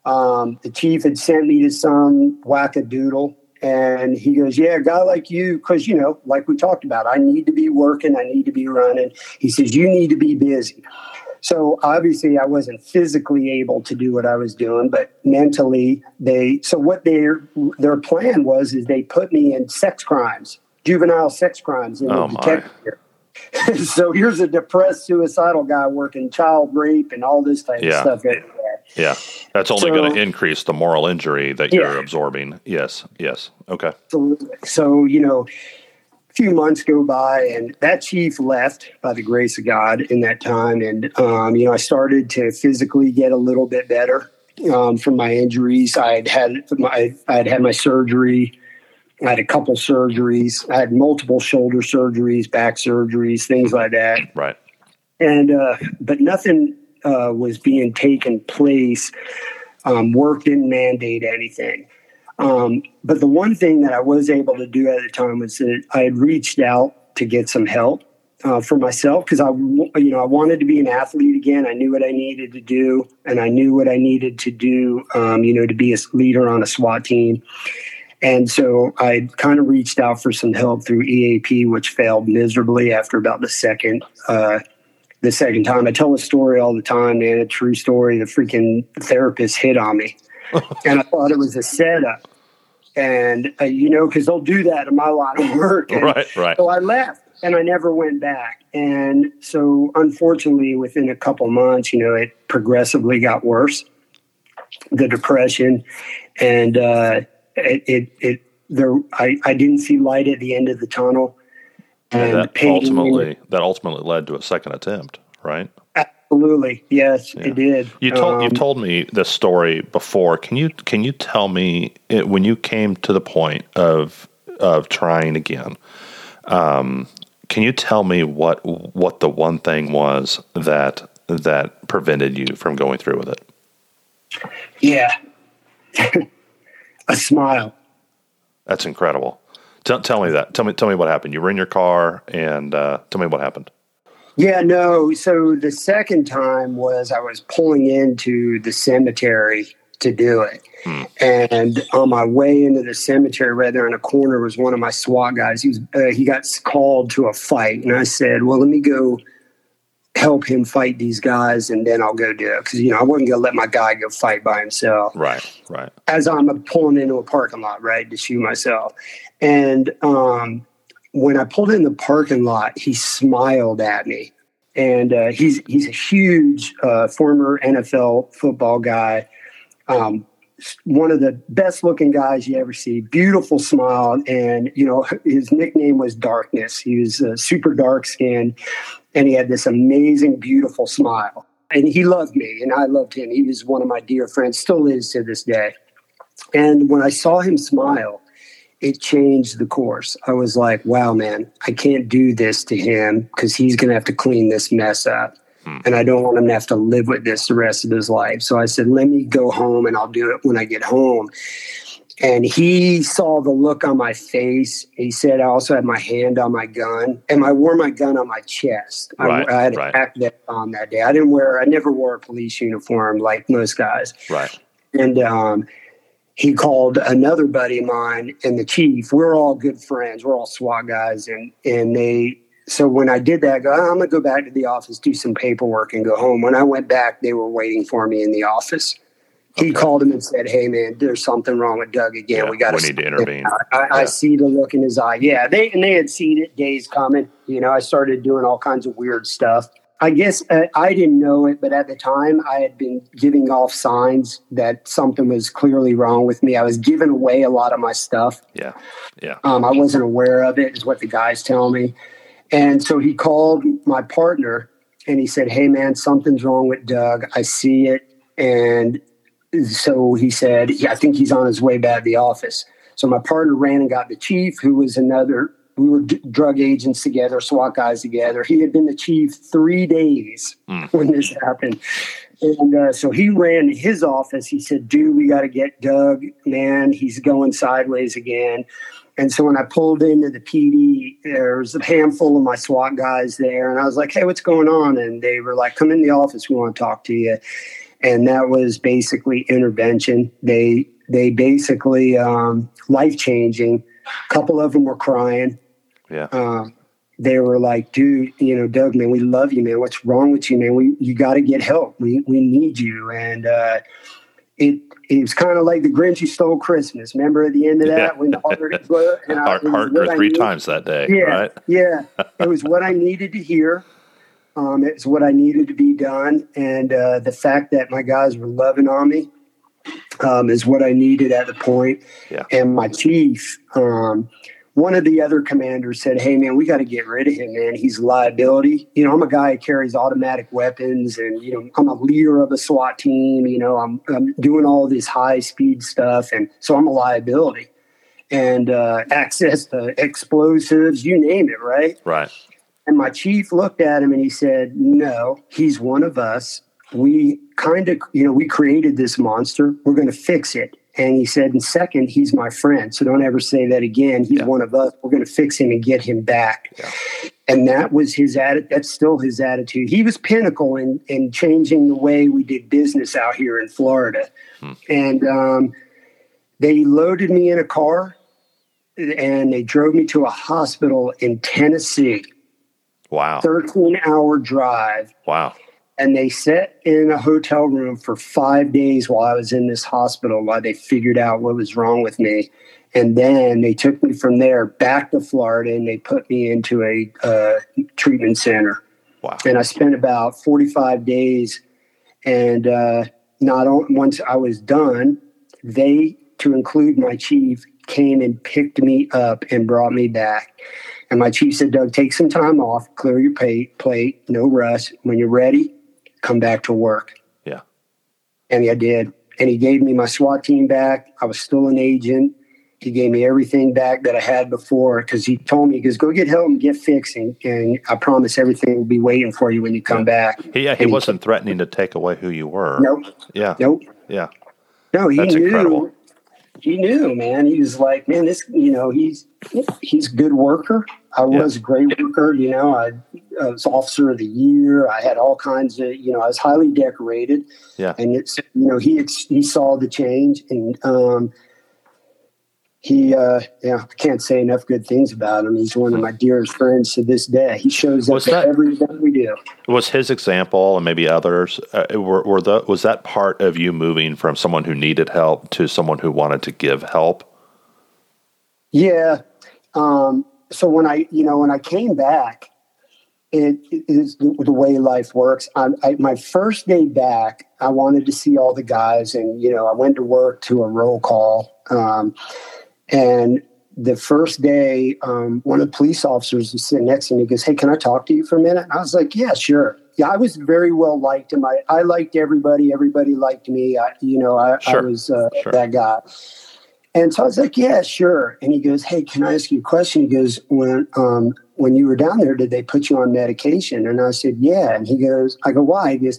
Um, the chief had sent me to some whack-a-doodle and he goes, "Yeah, a guy like you, because you know, like we talked about, I need to be working, I need to be running." He says, "You need to be busy." So obviously, I wasn't physically able to do what I was doing, but mentally, they. So what their their plan was is they put me in sex crimes, juvenile sex crimes, in Oh, the my. detective. so here's a depressed suicidal guy working child rape and all this type Yeah. of stuff. Like that. Yeah. That's only So- going to increase the moral injury that you're absorbing. Yes. Yes. Okay. Absolutely. So, you know, a few months go by and that chief left by the grace of God in that time. And, um, you know, I started to physically get a little bit better um, from my injuries. I had had my, I had had my surgery. I had a couple surgeries. I had multiple shoulder surgeries, back surgeries, things like that. Right. and uh, but nothing uh, was being taken place. Um, work didn't mandate anything. Um, but the one thing that I was able to do at the time was that I had reached out to get some help uh, for myself because I, you know, I wanted to be an athlete again. I knew what I needed to do, and I knew what I needed to do, um, you know, to be a leader on a SWAT team. And so I kind of reached out for some help through EAP, which failed miserably after about the second uh, the second time. I tell the story all the time, man. A true story. The freaking therapist hit on me, and I thought it was a setup. And uh, you know, because they'll do that in my line of work. And Right. Right. So I left, and I never went back. And so, unfortunately, within a couple months, you know, it progressively got worse. The depression, and uh, it, it, it there, I, I didn't see light at the end of the tunnel. And the that ultimately that ultimately led to a second attempt, right? Absolutely, yes, Yeah. it did. You told you Um, told me this story before. Can you can you tell me it, when you came to the point of of trying again? Um, can you tell me what what the one thing was that that prevented you from going through with it? Yeah. a smile. That's incredible. Tell, tell me that. Tell me tell me what happened. You were in your car, and uh, tell me what happened. Yeah, no. So the second time was I was pulling into the cemetery to do it. Hmm. And on my way into the cemetery, right there in a corner, was one of my SWAT guys. He was uh, he got called to a fight, and I said, "Well, let me go help him fight these guys, and then I'll go do it." Because you know I wasn't going to let my guy go fight by himself. Right, right. as I'm pulling into a parking lot, right, to shoot myself. And um, when I pulled in the parking lot, he smiled at me. And uh, he's he's a huge uh, former NFL football guy, um, one of the best looking guys you ever see. Beautiful smile, and you know his nickname was Darkness. He was uh, super dark skinned, and he had this amazing, beautiful smile. And he loved me, and I loved him. He was one of my dear friends, still is to this day. And when I saw him smile, it changed the course. I was like, wow, man, I can't do this to him because he's going to have to clean this mess up. Hmm. And I don't want him to have to live with this the rest of his life. So I said, let me go home and I'll do it when I get home. And he saw the look on my face. He said, I also had my hand on my gun and I wore my gun on my chest. I- Right, I, had right. a pack that on that day. I didn't wear, I never wore a police uniform like most guys Right. and um, he called another buddy of mine and the chief. We're all good friends. We're all SWAT guys, and and they. So when I did that, I go, "Oh, I'm gonna go back to the office, do some paperwork, and go home. When I went back, they were waiting for me in the office. He Okay. called him and said, "Hey man, there's something wrong with Doug again. Yeah, we got we need to intervene." I, I Yeah. see the look in his eye. Yeah, they and they had seen it days coming. You know, I started doing all kinds of weird stuff. I guess uh, I didn't know it, but at the time I had been giving off signs that something was clearly wrong with me. I was giving away a lot of my stuff. Yeah. Yeah. Um, I wasn't aware of it, is what the guys tell me. And so he called my partner and he said, Hey, man, something's wrong with Doug. I see it. And so he said, yeah, I think he's on his way back to the office. So my partner ran and got the chief, who was another, we were d- drug agents together, SWAT guys together. He had been the chief three days mm. when this happened. And uh, so he ran to his office. He said, dude, we got to get Doug, man. He's going sideways again. And so when I pulled into the PD, there was a handful of my SWAT guys there. And I was like, hey, what's going on? And they were like, come in the office. We want to talk to you and that was basically intervention. They they basically um, life changing. A couple of them were crying. Yeah. Um, they were like, dude, you know, Doug, man, we love you, man. What's wrong with you, man? We you got to get help. We we need you. And uh, it it was kind of like the Grinch who stole Christmas. Remember at the end of that yeah. when the heart and I, heart, heart three times that day. Yeah, right? yeah. It was what I needed to hear. Um, it's what I needed to be done, and uh, the fact that my guys were loving on me um, is what I needed at the point. Yeah. And my chief, um, one of the other commanders said, "Hey, man, we got to get rid of him, man. He's a liability. You know, I'm a guy who carries automatic weapons, and you know, I'm a leader of a SWAT team. You know, I'm, I'm doing all this high speed stuff, and so I'm a liability." And uh, access to explosives, you name it, right? Right. And my chief looked at him and he said, No, he's one of us. We kind of, you know, we created this monster. We're going to fix it. And he said, and second, he's my friend. So don't ever say that again. He's yeah. one of us. We're going to fix him and get him back. Yeah. And that was his attitude. That's still his attitude. He was pinnacle in, in changing the way we did business out here in Florida. Hmm. And um, they loaded me in a car and they drove me to a hospital in Tennessee. Wow. 13 hour drive. Wow. And they sat in a hotel room for five days while I was in this hospital while they figured out what was wrong with me. And then they took me from there back to Florida and they put me into a uh, treatment center. Wow. And I spent about 45 days. And uh, not only once I was done, they, to include my chief, came and picked me up and brought me back. And my chief said, Doug, take some time off, clear your pay, plate, no rush. When you're ready, come back to work. Yeah. And I did. And he gave me my SWAT team back. I was still an agent. He gave me everything back that I had before because he told me, he goes, go get help and get fixing. And I promise everything will be waiting for you when you come yeah. back. Yeah, he, he wasn't threatening to take away who you were. Nope. Yeah. Nope. Yeah. No, he That's knew. Incredible. He knew, man. He was like, man, this, you know, he's he's a good worker. I was a great worker. You know, I, I, was officer of the year. I had all kinds of, you know, I was highly decorated. Yeah. And it's, you know, he he saw the change, and um, he, uh, yeah, I can't say enough good things about him. He's one of my dearest friends to this day. He shows up that, every event we do. Was his example and maybe others uh, were, were the was that part of you moving from someone who needed help to someone who wanted to give help? Yeah. Um, so when I, you know, when I came back, it is the way life works. I, I, my first day back, I wanted to see all the guys, and you know, I went to work to a roll call. Um, and the first day, um, one of the police officers was sitting next to me. He goes, "Hey, can I talk to you for a minute?" And I was like, "Yeah, sure." Yeah, I was very well liked, and my I liked everybody. Everybody liked me. I, you know, I, sure. I was uh, sure. that guy. And so I was like, yeah, sure. And he goes, hey, can I ask you a question? He goes, when um, when you were down there, did they put you on medication? And I said, yeah. And he goes, I go, why? He goes,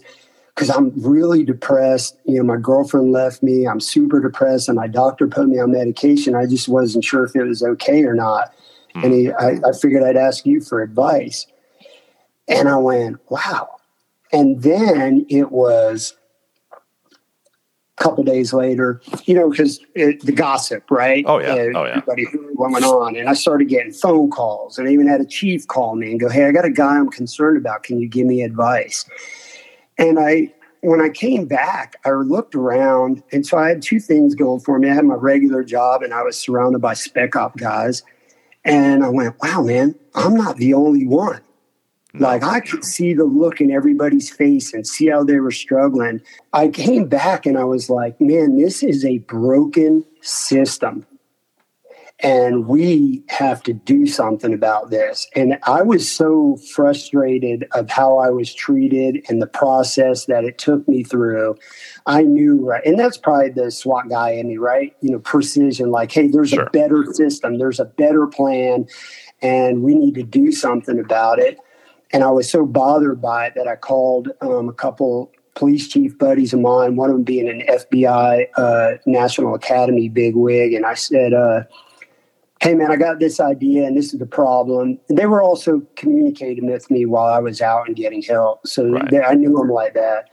because I'm really depressed. You know, my girlfriend left me. I'm super depressed, and my doctor put me on medication. I just wasn't sure if it was okay or not. Mm. And he, I, I figured I'd ask you for advice. And I went, wow. And then it was a couple days later, you know, because the gossip, right? Oh yeah, oh yeah. Everybody what went on, and I started getting phone calls, and I even had a chief call me and go, "Hey, I got a guy I'm concerned about. Can you give me advice?" And I, when I came back, I looked around, and so I had two things going for me. I had my regular job, and I was surrounded by spec op guys, and I went, "Wow, man, I'm not the only one." Like I could see the look in everybody's face and see how they were struggling. I came back and I was like, man, this is a broken system. And we have to do something about this. And I was so frustrated of how I was treated and the process that it took me through. I knew, right, and that's probably the SWAT guy in me, right? You know, precision, like, hey, there's sure. a better system, there's a better plan, and we need to do something about it. And I was so bothered by it that I called um, a couple police chief buddies of mine, one of them being an FBI uh, National Academy bigwig, and I said, uh, hey man, I got this idea and this is the problem. And they were also communicating with me while I was out and getting help. So right. they, I knew them like that.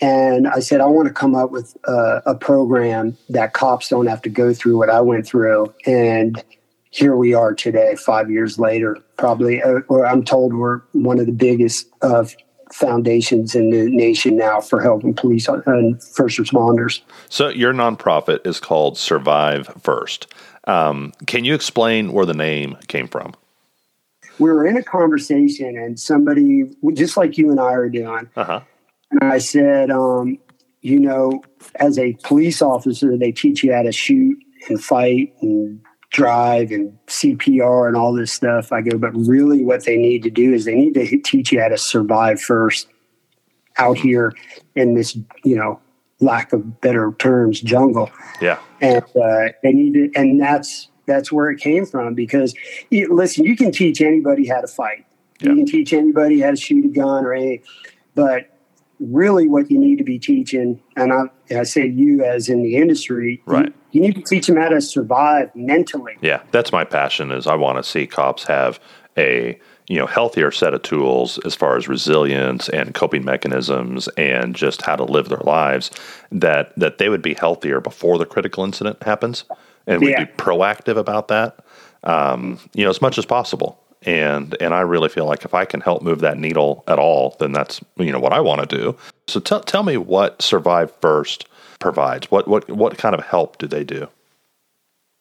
And I said, I want to come up with a, a program that cops don't have to go through what I went through. And here we are today, five years later, probably, uh, or I'm told we're one of the biggest uh, foundations in the nation now for helping police and first responders. So your nonprofit is called Survive First. Um, can you explain where the name came from? We were in a conversation, and somebody, just like you and I are doing, uh-huh. and I said, um, you know, as a police officer, they teach you how to shoot and fight and drive and CPR and all this stuff. I go, but really, what they need to do is they need to teach you how to survive first out here in this, you know, lack of better terms, jungle. Yeah. And uh, they need to, and that's that's where it came from because you, listen, you can teach anybody how to fight. Yeah. You can teach anybody how to shoot a gun or a, but really what you need to be teaching, and I, I say you as in the industry, right? You, you need to teach them how to survive mentally. Yeah, that's my passion. Is I want to see cops have a you know healthier set of tools as far as resilience and coping mechanisms and just how to live their lives that that they would be healthier before the critical incident happens and we'd yeah. be proactive about that um, you know as much as possible. And and I really feel like if I can help move that needle at all then that's you know what I want to do. So tell tell me what survive first provides. What what what kind of help do they do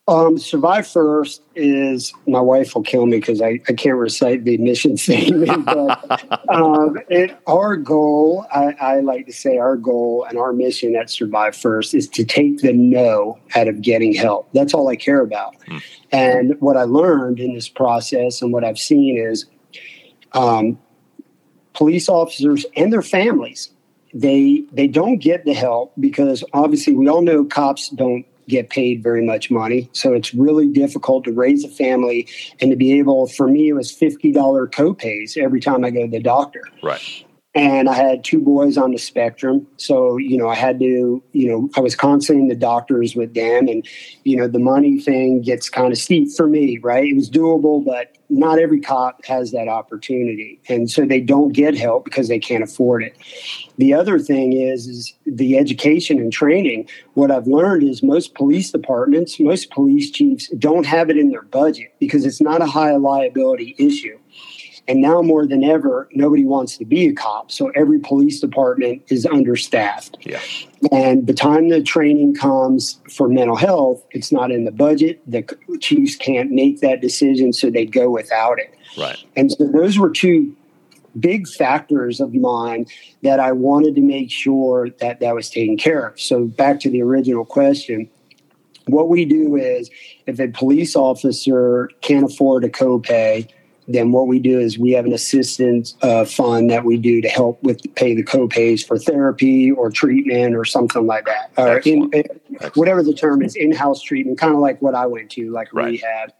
um, Survive First is my wife will kill me because I, I can't recite the mission statement. But um, it, our goal, I, I, like to say, our goal and our mission at Survive First is to take the no out of getting help. That's all I care about. Hmm. And what I learned in this process and what I've seen is um, police officers and their families they they don't get the help because obviously we all know cops don't get paid very much money. So it's really difficult to raise a family and to be able, for me, it was $50 copays every time I go to the doctor. Right. And I had two boys on the spectrum. So, you know, I had to, you know, I was constantly in the doctors with them. And, you know, the money thing gets kind of steep for me, right? It was doable, but not every cop has that opportunity. And so they don't get help because they can't afford it. The other thing is, is the education and training. What I've learned is most police departments, most police chiefs don't have it in their budget because it's not a high liability issue. And now more than ever, nobody wants to be a cop. So every police department is understaffed. Yeah. And the time the training comes for mental health, it's not in the budget. The chiefs can't make that decision, so they go without it. Right. And so those were two big factors of mine that I wanted to make sure that that was taken care of. So back to the original question, what we do is if a police officer can't afford a copay, then what we do is we have an assistance uh, fund that we do to help with pay the co-pays for therapy or treatment or something like that or in, whatever the term is in-house treatment kind of like what i went to like right. rehab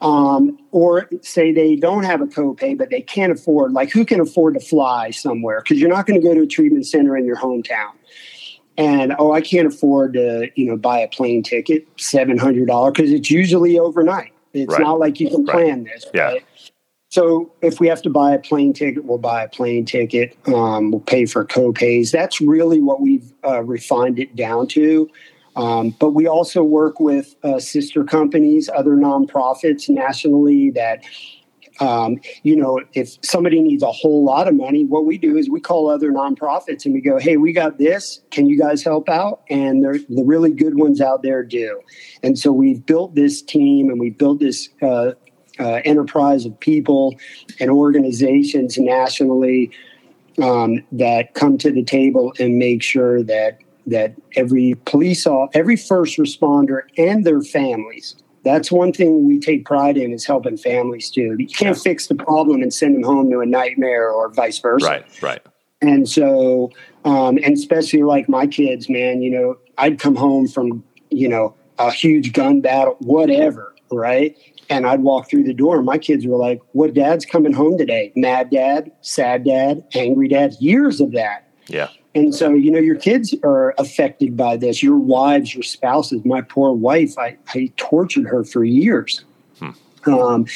um, or say they don't have a copay but they can't afford like who can afford to fly somewhere because you're not going to go to a treatment center in your hometown and oh i can't afford to you know buy a plane ticket $700 because it's usually overnight it's right. not like you can plan right. this. Yeah. Right? So if we have to buy a plane ticket, we'll buy a plane ticket. Um, we'll pay for co-pays. That's really what we've uh, refined it down to. Um, but we also work with uh, sister companies, other nonprofits nationally that, um, you know, if somebody needs a whole lot of money, what we do is we call other nonprofits and we go, hey, we got this. Can you guys help out? And the really good ones out there do. And so we've built this team and we've built this uh, uh, enterprise of people and organizations nationally um, that come to the table and make sure that that every police officer, every first responder and their families that's one thing we take pride in is helping families too. You can't fix the problem and send them home to a nightmare or vice versa. Right, right. And so, um, and especially like my kids, man, you know, I'd come home from, you know, a huge gun battle, whatever, right? And I'd walk through the door, and my kids were like, What dad's coming home today? Mad dad, sad dad, angry dad, years of that. Yeah. And so, you know, your kids are affected by this, your wives, your spouses. My poor wife, I, I tortured her for years, hmm. um,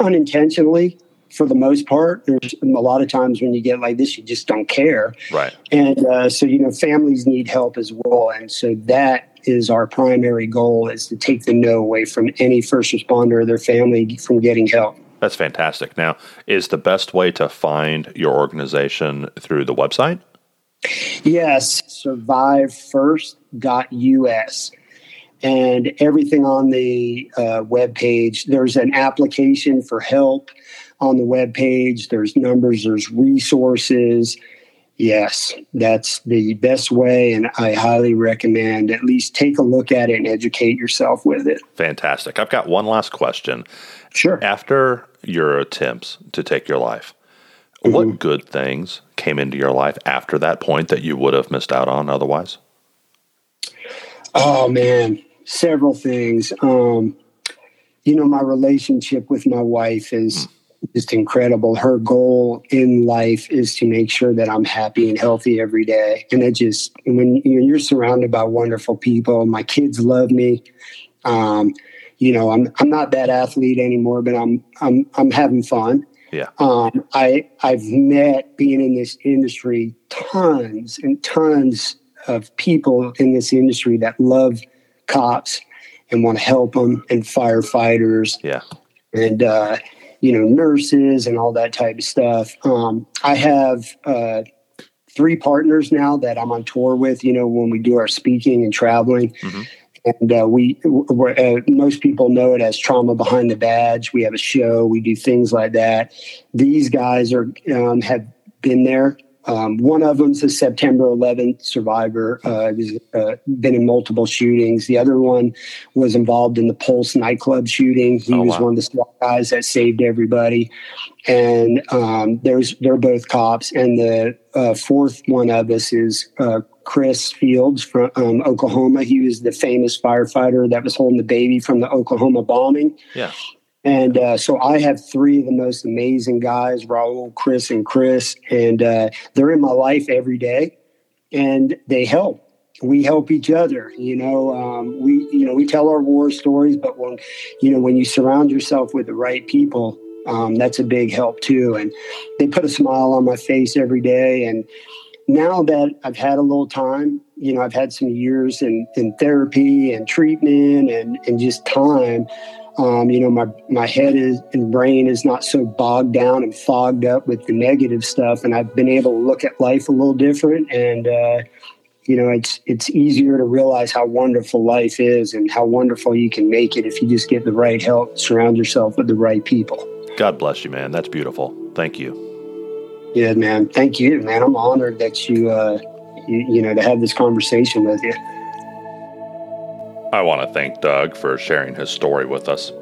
unintentionally for the most part. There's a lot of times when you get like this, you just don't care. Right. And uh, so, you know, families need help as well. And so that is our primary goal is to take the no away from any first responder or their family from getting help. That's fantastic. Now, is the best way to find your organization through the website? Yes, survivefirst.us. And everything on the uh, web page, there's an application for help on the web page. There's numbers, there's resources. Yes, that's the best way, and I highly recommend at least take a look at it and educate yourself with it. Fantastic. I've got one last question. Sure. After your attempts to take your life, mm-hmm. what good things came into your life after that point that you would have missed out on otherwise? Oh man, several things. Um, you know, my relationship with my wife is. Just incredible. Her goal in life is to make sure that I'm happy and healthy every day. And it just when you're surrounded by wonderful people, my kids love me. Um, you know, I'm I'm not that athlete anymore, but I'm I'm I'm having fun. Yeah. Um, I I've met being in this industry tons and tons of people in this industry that love cops and want to help them and firefighters. Yeah. And uh, you know, nurses and all that type of stuff. Um, I have uh, three partners now that I'm on tour with, you know, when we do our speaking and traveling. Mm-hmm. And uh, we, uh, most people know it as Trauma Behind the Badge. We have a show, we do things like that. These guys are um, have been there um, one of them's a September 11th survivor. Uh, has uh, been in multiple shootings. The other one was involved in the Pulse nightclub shooting. He oh, was wow. one of the guys that saved everybody. And um, there's they're both cops. And the uh, fourth one of us is uh, Chris Fields from um, Oklahoma. He was the famous firefighter that was holding the baby from the Oklahoma bombing. Yeah. And uh, so I have three of the most amazing guys, Raul, Chris, and Chris, and uh, they're in my life every day, and they help. We help each other. You know, um, we you know we tell our war stories, but when you know when you surround yourself with the right people, um, that's a big help too. And they put a smile on my face every day. And now that I've had a little time, you know, I've had some years in, in therapy and treatment and and just time. Um, you know, my my head is and brain is not so bogged down and fogged up with the negative stuff, and I've been able to look at life a little different. And uh, you know, it's it's easier to realize how wonderful life is and how wonderful you can make it if you just get the right help, surround yourself with the right people. God bless you, man. That's beautiful. Thank you. Yeah, man. Thank you, man. I'm honored that you, uh, you, you know, to have this conversation with you. I want to thank Doug for sharing his story with us.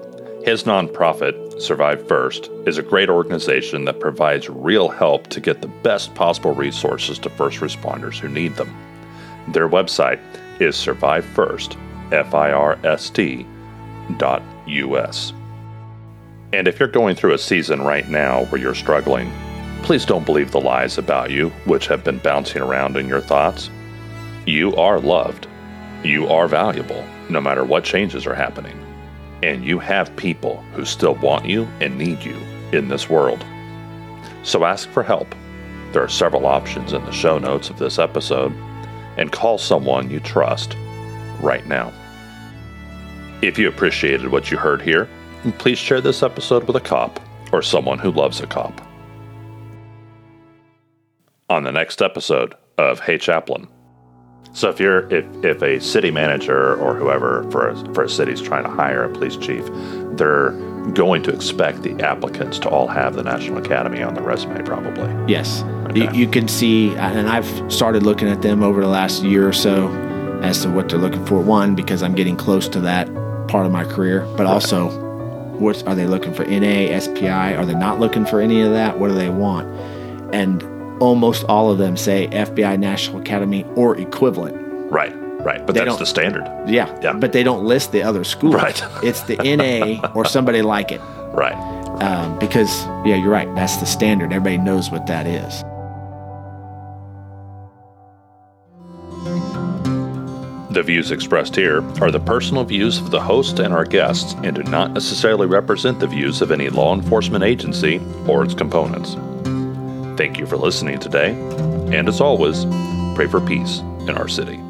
His nonprofit, Survive First, is a great organization that provides real help to get the best possible resources to first responders who need them. Their website is survivefirst, F-I-R-S-T, dot U-S. And if you're going through a season right now where you're struggling, please don't believe the lies about you which have been bouncing around in your thoughts. You are loved. You are valuable no matter what changes are happening. And you have people who still want you and need you in this world. So ask for help. There are several options in the show notes of this episode, and call someone you trust right now. If you appreciated what you heard here, please share this episode with a cop or someone who loves a cop. On the next episode of Hey Chaplain, so if you're if, if a city manager or whoever for a, for a city is trying to hire a police chief, they're going to expect the applicants to all have the National Academy on their resume, probably. Yes, okay. you, you can see, and I've started looking at them over the last year or so as to what they're looking for. One, because I'm getting close to that part of my career, but also what are they looking for? NA, SPI? Are they not looking for any of that? What do they want? And almost all of them say FBI National Academy or equivalent. Right, right. But They that's the standard. Yeah, Yeah. but they don't list the other schools. Right. it's the NA or somebody like it. Right. Um, because, yeah, you're right. That's the standard. Everybody knows what that is. The views expressed here are the personal views of the host and our guests and do not necessarily represent the views of any law enforcement agency or its components. Thank you for listening today, and as always, pray for peace in our city.